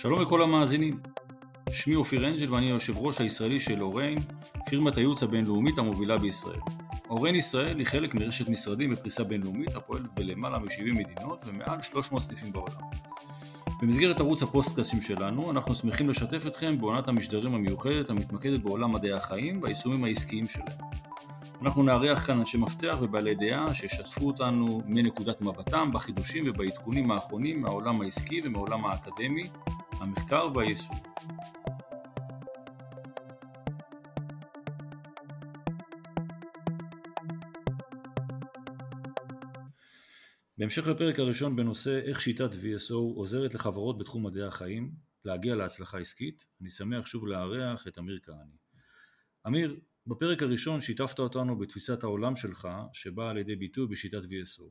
שלום לכל המאזינים. שמי אופיר אנג'ל ואני היושב ראש הישראלי של אוריין, פירמת הייעוץ הבינלאומית המובילה בישראל. אוריין ישראל היא חלק מרשת משרדים בפריסה בינלאומית הפועלת בלמעלה מ-70 מדינות ומעל 300 סניפים בעולם. במסגרת ערוץ הפוסטקאסטים שלנו, אנחנו שמחים לשתף אתכם בעונת המשדרים המיוחדת המתמקדת בעולם מדעי החיים והיישומים העסקיים שלהם. אנחנו נארח כאן אנשי מפתח ובעלי דעה שישתפו אותנו מנקודת מבטם בחידושים ובעדכונים האחרונים מהעולם העסקי ומהעולם האקדמי, המחקר והיישום. בהמשך לפרק הראשון בנושא איך שיטת VSO עוזרת לחברות בתחום מדעי החיים להגיע להצלחה עסקית, אני שמח שוב לארח את אמיר כהני. אמיר, בפרק הראשון שיתפת אותנו בתפיסת העולם שלך שבאה על ידי ביטוי בשיטת VSO.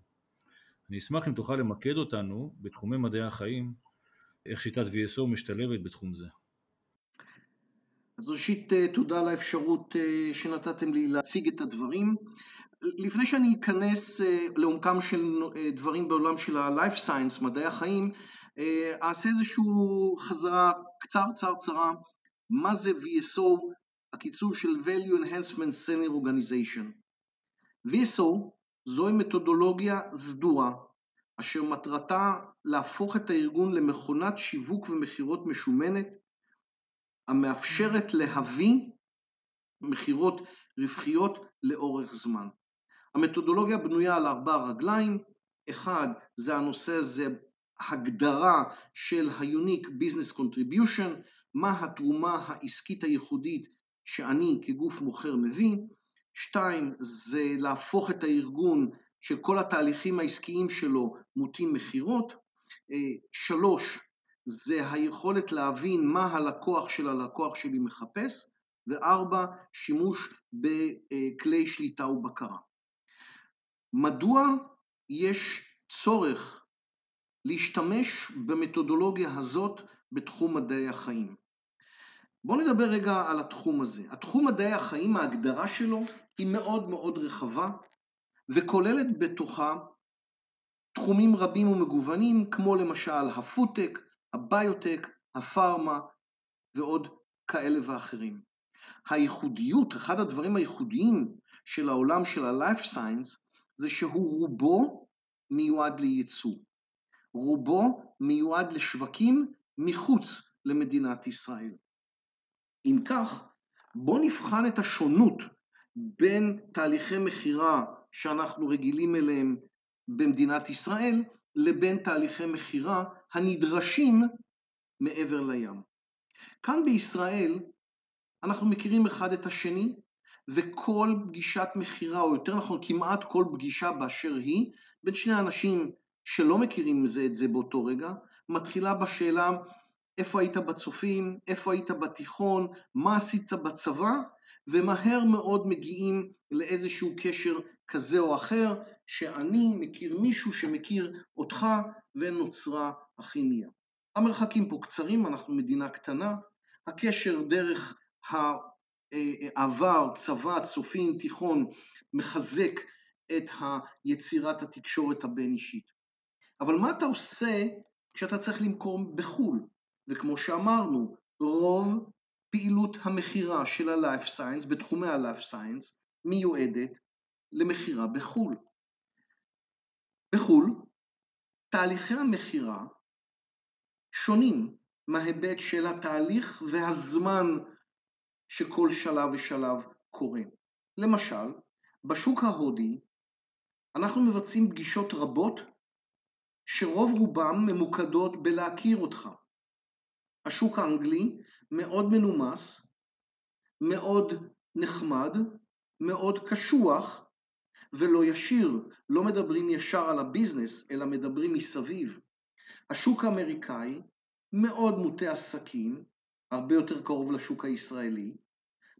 אני אשמח אם תוכל למקד אותנו בתחומי מדעי החיים, איך שיטת VSO משתלבת בתחום זה. אז ראשית אה, תודה על האפשרות אה, שנתתם לי להציג את הדברים. לפני שאני אכנס אה, לעומקם של דברים בעולם של ה-life science, מדעי החיים, אעשה איזושהי חזרה קצר קצר קצרה, מה זה VSO, הקיצור של Value Enhancement Center Organization. VSO זוהי מתודולוגיה סדורה אשר מטרתה להפוך את הארגון למכונת שיווק ומכירות משומנת המאפשרת להביא מכירות רווחיות לאורך זמן. המתודולוגיה בנויה על ארבע רגליים, אחד זה הנושא הזה הגדרה של ה-Unique Business Contribution, מה התרומה העסקית הייחודית שאני כגוף מוכר מביא, שתיים זה להפוך את הארגון של כל התהליכים העסקיים שלו מוטים מכירות, שלוש זה היכולת להבין מה הלקוח של הלקוח שלי מחפש, וארבע שימוש בכלי שליטה ובקרה. מדוע יש צורך להשתמש במתודולוגיה הזאת בתחום מדעי החיים? בואו נדבר רגע על התחום הזה. התחום מדעי החיים, ההגדרה שלו היא מאוד מאוד רחבה וכוללת בתוכה תחומים רבים ומגוונים כמו למשל הפודטק, הביוטק, הפארמה ועוד כאלה ואחרים. הייחודיות, אחד הדברים הייחודיים של העולם של ה-life science זה שהוא רובו מיועד לייצוא. רובו מיועד לשווקים מחוץ למדינת ישראל. אם כך, בואו נבחן את השונות בין תהליכי מכירה שאנחנו רגילים אליהם במדינת ישראל לבין תהליכי מכירה הנדרשים מעבר לים. כאן בישראל אנחנו מכירים אחד את השני וכל פגישת מכירה, או יותר נכון כמעט כל פגישה באשר היא, בין שני אנשים שלא מכירים זה את זה באותו רגע, מתחילה בשאלה איפה היית בצופים, איפה היית בתיכון, מה עשית בצבא, ומהר מאוד מגיעים לאיזשהו קשר כזה או אחר, שאני מכיר מישהו שמכיר אותך ונוצרה הכימיה. המרחקים פה קצרים, אנחנו מדינה קטנה, הקשר דרך העבר, צבא, צופים, תיכון, מחזק את יצירת התקשורת הבין-אישית. אבל מה אתה עושה כשאתה צריך למכור בחו"ל? וכמו שאמרנו, רוב פעילות המכירה של ה-Life Science, בתחומי ה-Life Science, מיועדת למכירה בחו"ל. בחו"ל, תהליכי המכירה שונים מההיבט של התהליך והזמן שכל שלב ושלב קורה. למשל, בשוק ההודי אנחנו מבצעים פגישות רבות שרוב רובם ממוקדות בלהכיר אותך. השוק האנגלי מאוד מנומס, מאוד נחמד, מאוד קשוח ולא ישיר, לא מדברים ישר על הביזנס, אלא מדברים מסביב. השוק האמריקאי מאוד מוטה עסקים, הרבה יותר קרוב לשוק הישראלי,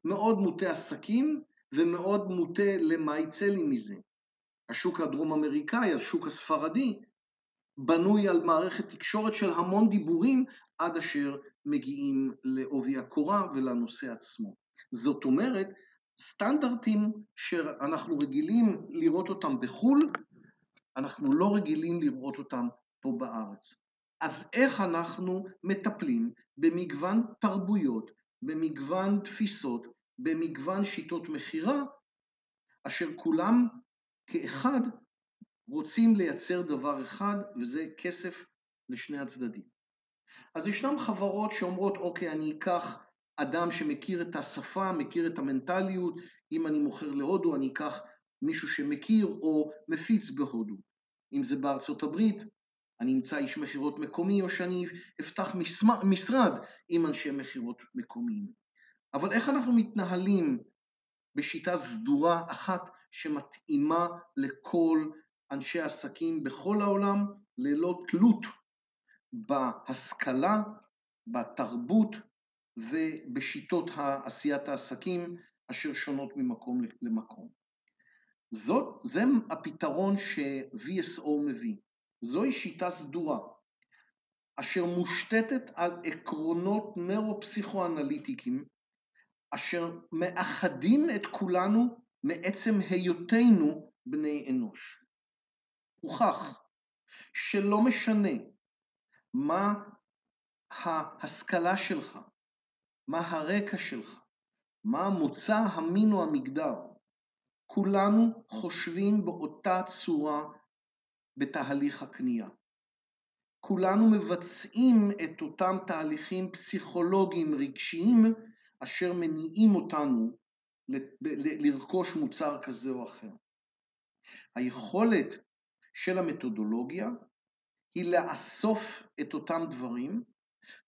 מאוד מוטה עסקים ומאוד מוטה למה יצא לי מזה. השוק הדרום אמריקאי, השוק הספרדי, בנוי על מערכת תקשורת של המון דיבורים עד אשר מגיעים לעובי הקורה ולנושא עצמו. זאת אומרת, סטנדרטים שאנחנו רגילים לראות אותם בחו"ל, אנחנו לא רגילים לראות אותם פה בארץ. אז איך אנחנו מטפלים במגוון תרבויות, במגוון תפיסות, במגוון שיטות מכירה, אשר כולם כאחד רוצים לייצר דבר אחד, וזה כסף לשני הצדדים. אז ישנן חברות שאומרות, אוקיי, אני אקח אדם שמכיר את השפה, מכיר את המנטליות, אם אני מוכר להודו, אני אקח מישהו שמכיר או מפיץ בהודו. אם זה בארצות הברית, אני אמצא איש מכירות מקומי, או שאני אפתח משרד עם אנשי מכירות מקומיים. אבל איך אנחנו מתנהלים בשיטה סדורה אחת שמתאימה לכל אנשי עסקים בכל העולם, ללא תלות בהשכלה, בתרבות ובשיטות עשיית העסקים אשר שונות ממקום למקום. זאת, זה הפתרון ש-VSO מביא. זוהי שיטה סדורה, אשר מושתתת על עקרונות נאופסיכואנליטיים, אשר מאחדים את כולנו מעצם היותנו בני אנוש. הוכח שלא משנה מה ההשכלה שלך, מה הרקע שלך, מה המוצא, המין או המגדר, כולנו חושבים באותה צורה בתהליך הקנייה. כולנו מבצעים את אותם תהליכים פסיכולוגיים רגשיים אשר מניעים אותנו לרכוש מוצר כזה או אחר. היכולת של המתודולוגיה היא לאסוף את אותם דברים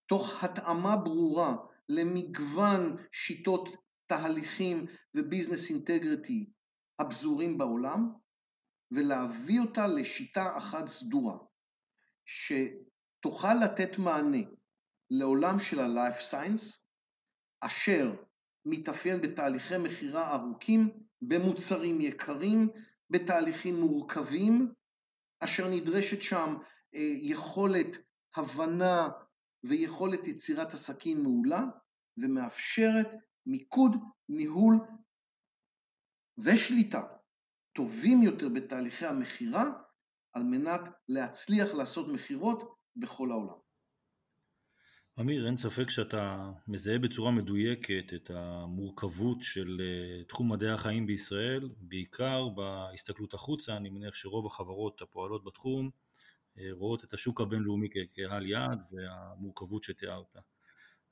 תוך התאמה ברורה למגוון שיטות תהליכים וביזנס אינטגריטי הפזורים בעולם ולהביא אותה לשיטה אחת סדורה שתוכל לתת מענה לעולם של ה-life science אשר מתאפיין בתהליכי מכירה ארוכים, במוצרים יקרים, בתהליכים מורכבים, אשר נדרשת שם אה, יכולת הבנה ויכולת יצירת עסקים מעולה, ומאפשרת מיקוד, ניהול ושליטה טובים יותר בתהליכי המכירה, על מנת להצליח לעשות מכירות בכל העולם. אמיר, אין ספק שאתה מזהה בצורה מדויקת את המורכבות של אה, תחום מדעי החיים בישראל, בעיקר בהסתכלות החוצה, אני מניח שרוב החברות הפועלות בתחום רואות את השוק הבינלאומי כקהל יעד והמורכבות שתיארת.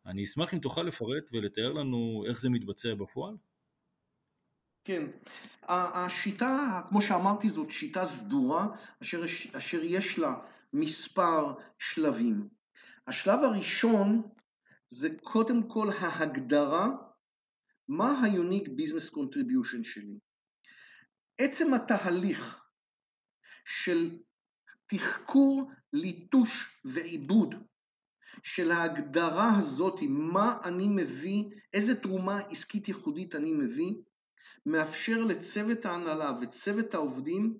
אני אשמח אם תוכל לפרט ולתאר לנו איך זה מתבצע בפועל. כן, השיטה, כמו שאמרתי, זאת שיטה סדורה, אשר, אשר יש לה מספר שלבים. השלב הראשון זה קודם כל ההגדרה מה ה-unique business contribution שלי. עצם התהליך של תחקור, ליטוש ועיבוד של ההגדרה הזאת, מה אני מביא, איזה תרומה עסקית ייחודית אני מביא, מאפשר לצוות ההנהלה וצוות העובדים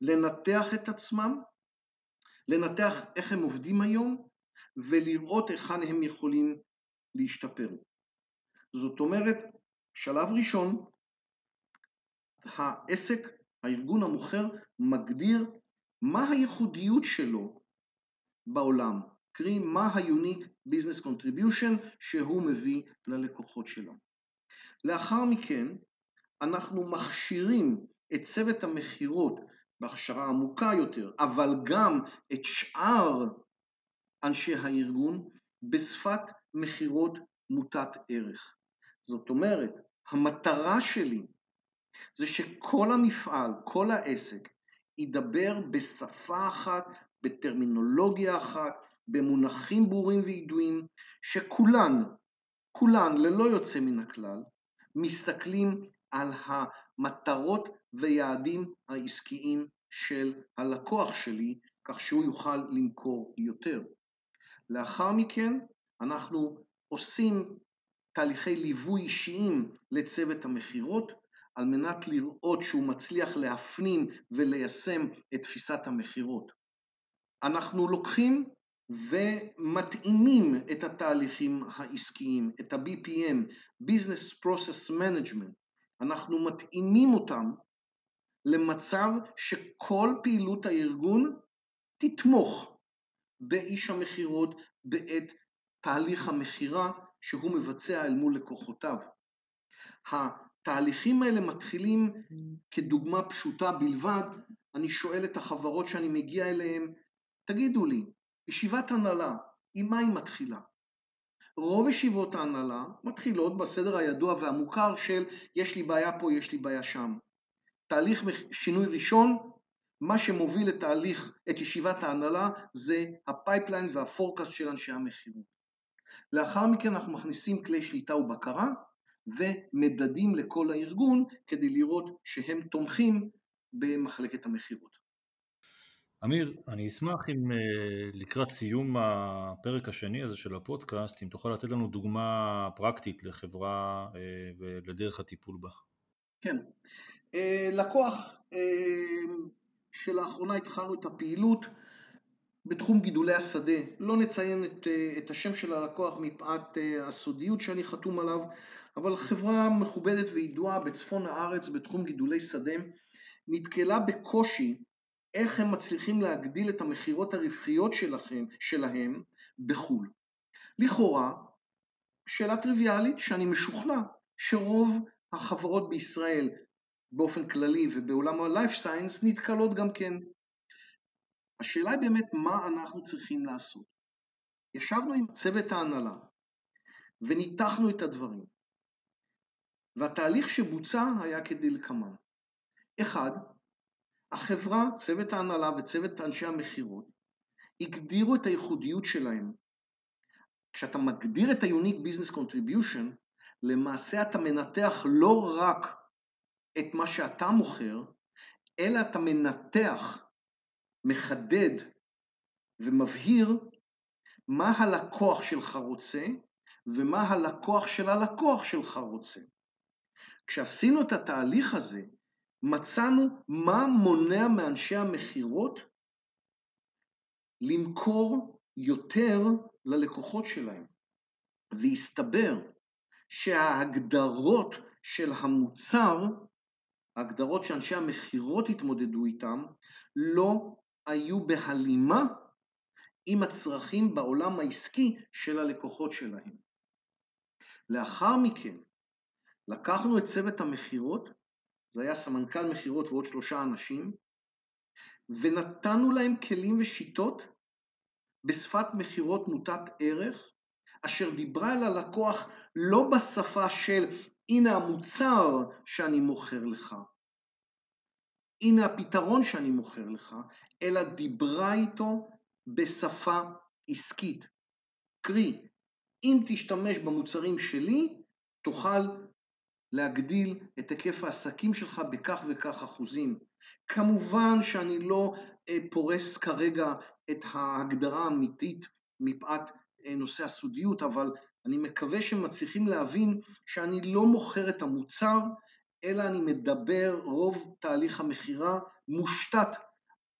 לנתח את עצמם לנתח איך הם עובדים היום ולראות היכן הם יכולים להשתפר. זאת אומרת, שלב ראשון, העסק, הארגון המוכר, מגדיר מה הייחודיות שלו בעולם, קרי מה ה-unique business contribution שהוא מביא ללקוחות שלו. לאחר מכן אנחנו מכשירים את צוות המכירות בהכשרה עמוקה יותר, אבל גם את שאר אנשי הארגון בשפת מכירות מוטת ערך. זאת אומרת, המטרה שלי זה שכל המפעל, כל העסק, ידבר בשפה אחת, בטרמינולוגיה אחת, במונחים ברורים וידועים, שכולן, כולן ללא יוצא מן הכלל, מסתכלים על המטרות ויעדים העסקיים של הלקוח שלי, כך שהוא יוכל למכור יותר. לאחר מכן אנחנו עושים תהליכי ליווי אישיים לצוות המכירות, על מנת לראות שהוא מצליח להפנים וליישם את תפיסת המכירות. אנחנו לוקחים ומתאימים את התהליכים העסקיים, את ה-BPM, Business Process Management, אנחנו מתאימים אותם למצב שכל פעילות הארגון תתמוך באיש המכירות בעת תהליך המכירה שהוא מבצע אל מול לקוחותיו. התהליכים האלה מתחילים כדוגמה פשוטה בלבד, אני שואל את החברות שאני מגיע אליהן, תגידו לי, ישיבת הנהלה, עם מה היא מתחילה? רוב ישיבות ההנהלה מתחילות בסדר הידוע והמוכר של יש לי בעיה פה, יש לי בעיה שם. תהליך שינוי ראשון, מה שמוביל את תהליך, את ישיבת ההנהלה, זה הפייפליין והפורקאסט של אנשי המכירות. לאחר מכן אנחנו מכניסים כלי שליטה ובקרה ומדדים לכל הארגון כדי לראות שהם תומכים במחלקת המכירות. אמיר, אני אשמח אם אה, לקראת סיום הפרק השני הזה של הפודקאסט, אם תוכל לתת לנו דוגמה פרקטית לחברה אה, ולדרך הטיפול בה. כן. אה, לקוח שלאחרונה התחלנו את הפעילות בתחום גידולי השדה, לא נציין את, את השם של הלקוח מפאת הסודיות שאני חתום עליו, אבל חברה מכובדת וידועה בצפון הארץ בתחום גידולי שדה נתקלה בקושי איך הם מצליחים להגדיל את המכירות הרווחיות שלכם, שלהם בחו"ל. לכאורה, שאלה טריוויאלית שאני משוכנע שרוב החברות בישראל באופן כללי ובעולם ה-life science נתקלות גם כן. השאלה היא באמת מה אנחנו צריכים לעשות. ישבנו עם צוות ההנהלה וניתחנו את הדברים, והתהליך שבוצע היה כדלקמן. אחד, החברה, צוות ההנהלה וצוות אנשי המכירות הגדירו את הייחודיות שלהם. כשאתה מגדיר את ה-Unique Business Contribution, למעשה אתה מנתח לא רק את מה שאתה מוכר, אלא אתה מנתח, מחדד ומבהיר מה הלקוח שלך רוצה ומה הלקוח של הלקוח שלך רוצה. כשעשינו את התהליך הזה, מצאנו מה מונע מאנשי המכירות למכור יותר ללקוחות שלהם. והסתבר שההגדרות של המוצר, ההגדרות שאנשי המכירות התמודדו איתם, לא היו בהלימה עם הצרכים בעולם העסקי של הלקוחות שלהם. לאחר מכן לקחנו את צוות המכירות זה היה סמנכ"ל מכירות ועוד שלושה אנשים, ונתנו להם כלים ושיטות בשפת מכירות מוטת ערך, אשר דיברה אל הלקוח לא בשפה של הנה המוצר שאני מוכר לך, הנה הפתרון שאני מוכר לך, אלא דיברה איתו בשפה עסקית. קרי, אם תשתמש במוצרים שלי, תוכל להגדיל את היקף העסקים שלך בכך וכך אחוזים. כמובן שאני לא אה, פורס כרגע את ההגדרה האמיתית מפאת אה, נושא הסודיות, אבל אני מקווה שמצליחים להבין שאני לא מוכר את המוצר, אלא אני מדבר, רוב תהליך המכירה מושתת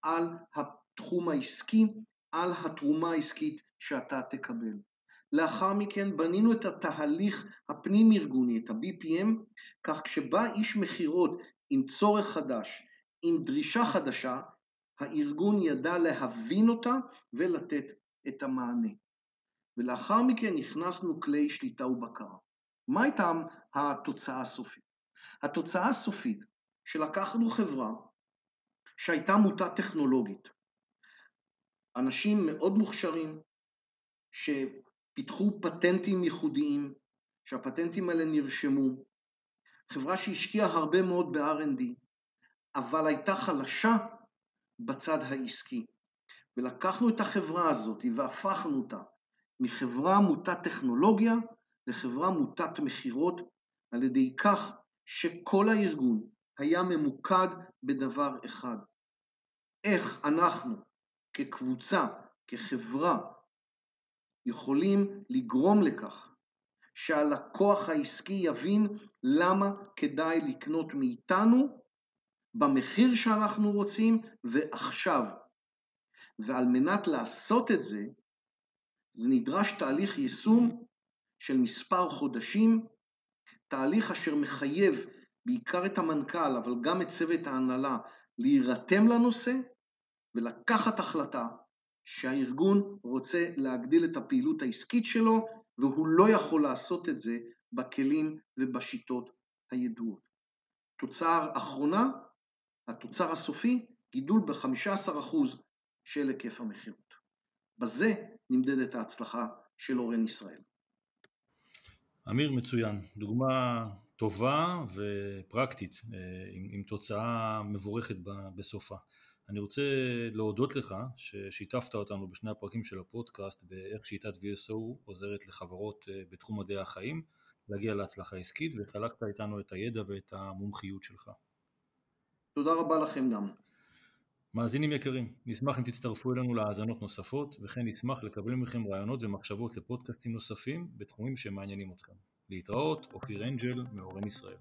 על התחום העסקי, על התרומה העסקית שאתה תקבל. לאחר מכן בנינו את התהליך הפנים-ארגוני, את ה-BPM, כך כשבא איש מכירות עם צורך חדש, עם דרישה חדשה, הארגון ידע להבין אותה ולתת את המענה. ולאחר מכן הכנסנו כלי שליטה ובקרה. מה הייתה התוצאה הסופית? התוצאה הסופית שלקחנו חברה שהייתה מוטה טכנולוגית, אנשים מאוד מוכשרים, ש... פיתחו פטנטים ייחודיים, שהפטנטים האלה נרשמו, חברה שהשקיעה הרבה מאוד ב-R&D, אבל הייתה חלשה בצד העסקי. ולקחנו את החברה הזאת והפכנו אותה מחברה מוטת טכנולוגיה לחברה מוטת מכירות, על ידי כך שכל הארגון היה ממוקד בדבר אחד. איך אנחנו כקבוצה, כחברה, יכולים לגרום לכך שהלקוח העסקי יבין למה כדאי לקנות מאיתנו במחיר שאנחנו רוצים ועכשיו. ועל מנת לעשות את זה, זה נדרש תהליך יישום של מספר חודשים, תהליך אשר מחייב בעיקר את המנכ"ל, אבל גם את צוות ההנהלה, להירתם לנושא ולקחת החלטה שהארגון רוצה להגדיל את הפעילות העסקית שלו והוא לא יכול לעשות את זה בכלים ובשיטות הידועות. תוצר אחרונה, התוצר הסופי, גידול ב-15% של היקף המכירות. בזה נמדדת ההצלחה של אורן ישראל. אמיר מצוין, דוגמה טובה ופרקטית אה, עם, עם תוצאה מבורכת בסופה. אני רוצה להודות לך ששיתפת אותנו בשני הפרקים של הפודקאסט באיך שיטת VSO עוזרת לחברות אה, בתחום מדעי החיים להגיע להצלחה עסקית וחלקת איתנו את הידע ואת המומחיות שלך. תודה רבה לכם גם. מאזינים יקרים, נשמח אם תצטרפו אלינו להאזנות נוספות וכן נשמח לקבל מכם רעיונות ומחשבות לפודקאסטים נוספים בתחומים שמעניינים אתכם. להתראות, אופיר אנג'ל, מאורן ישראל.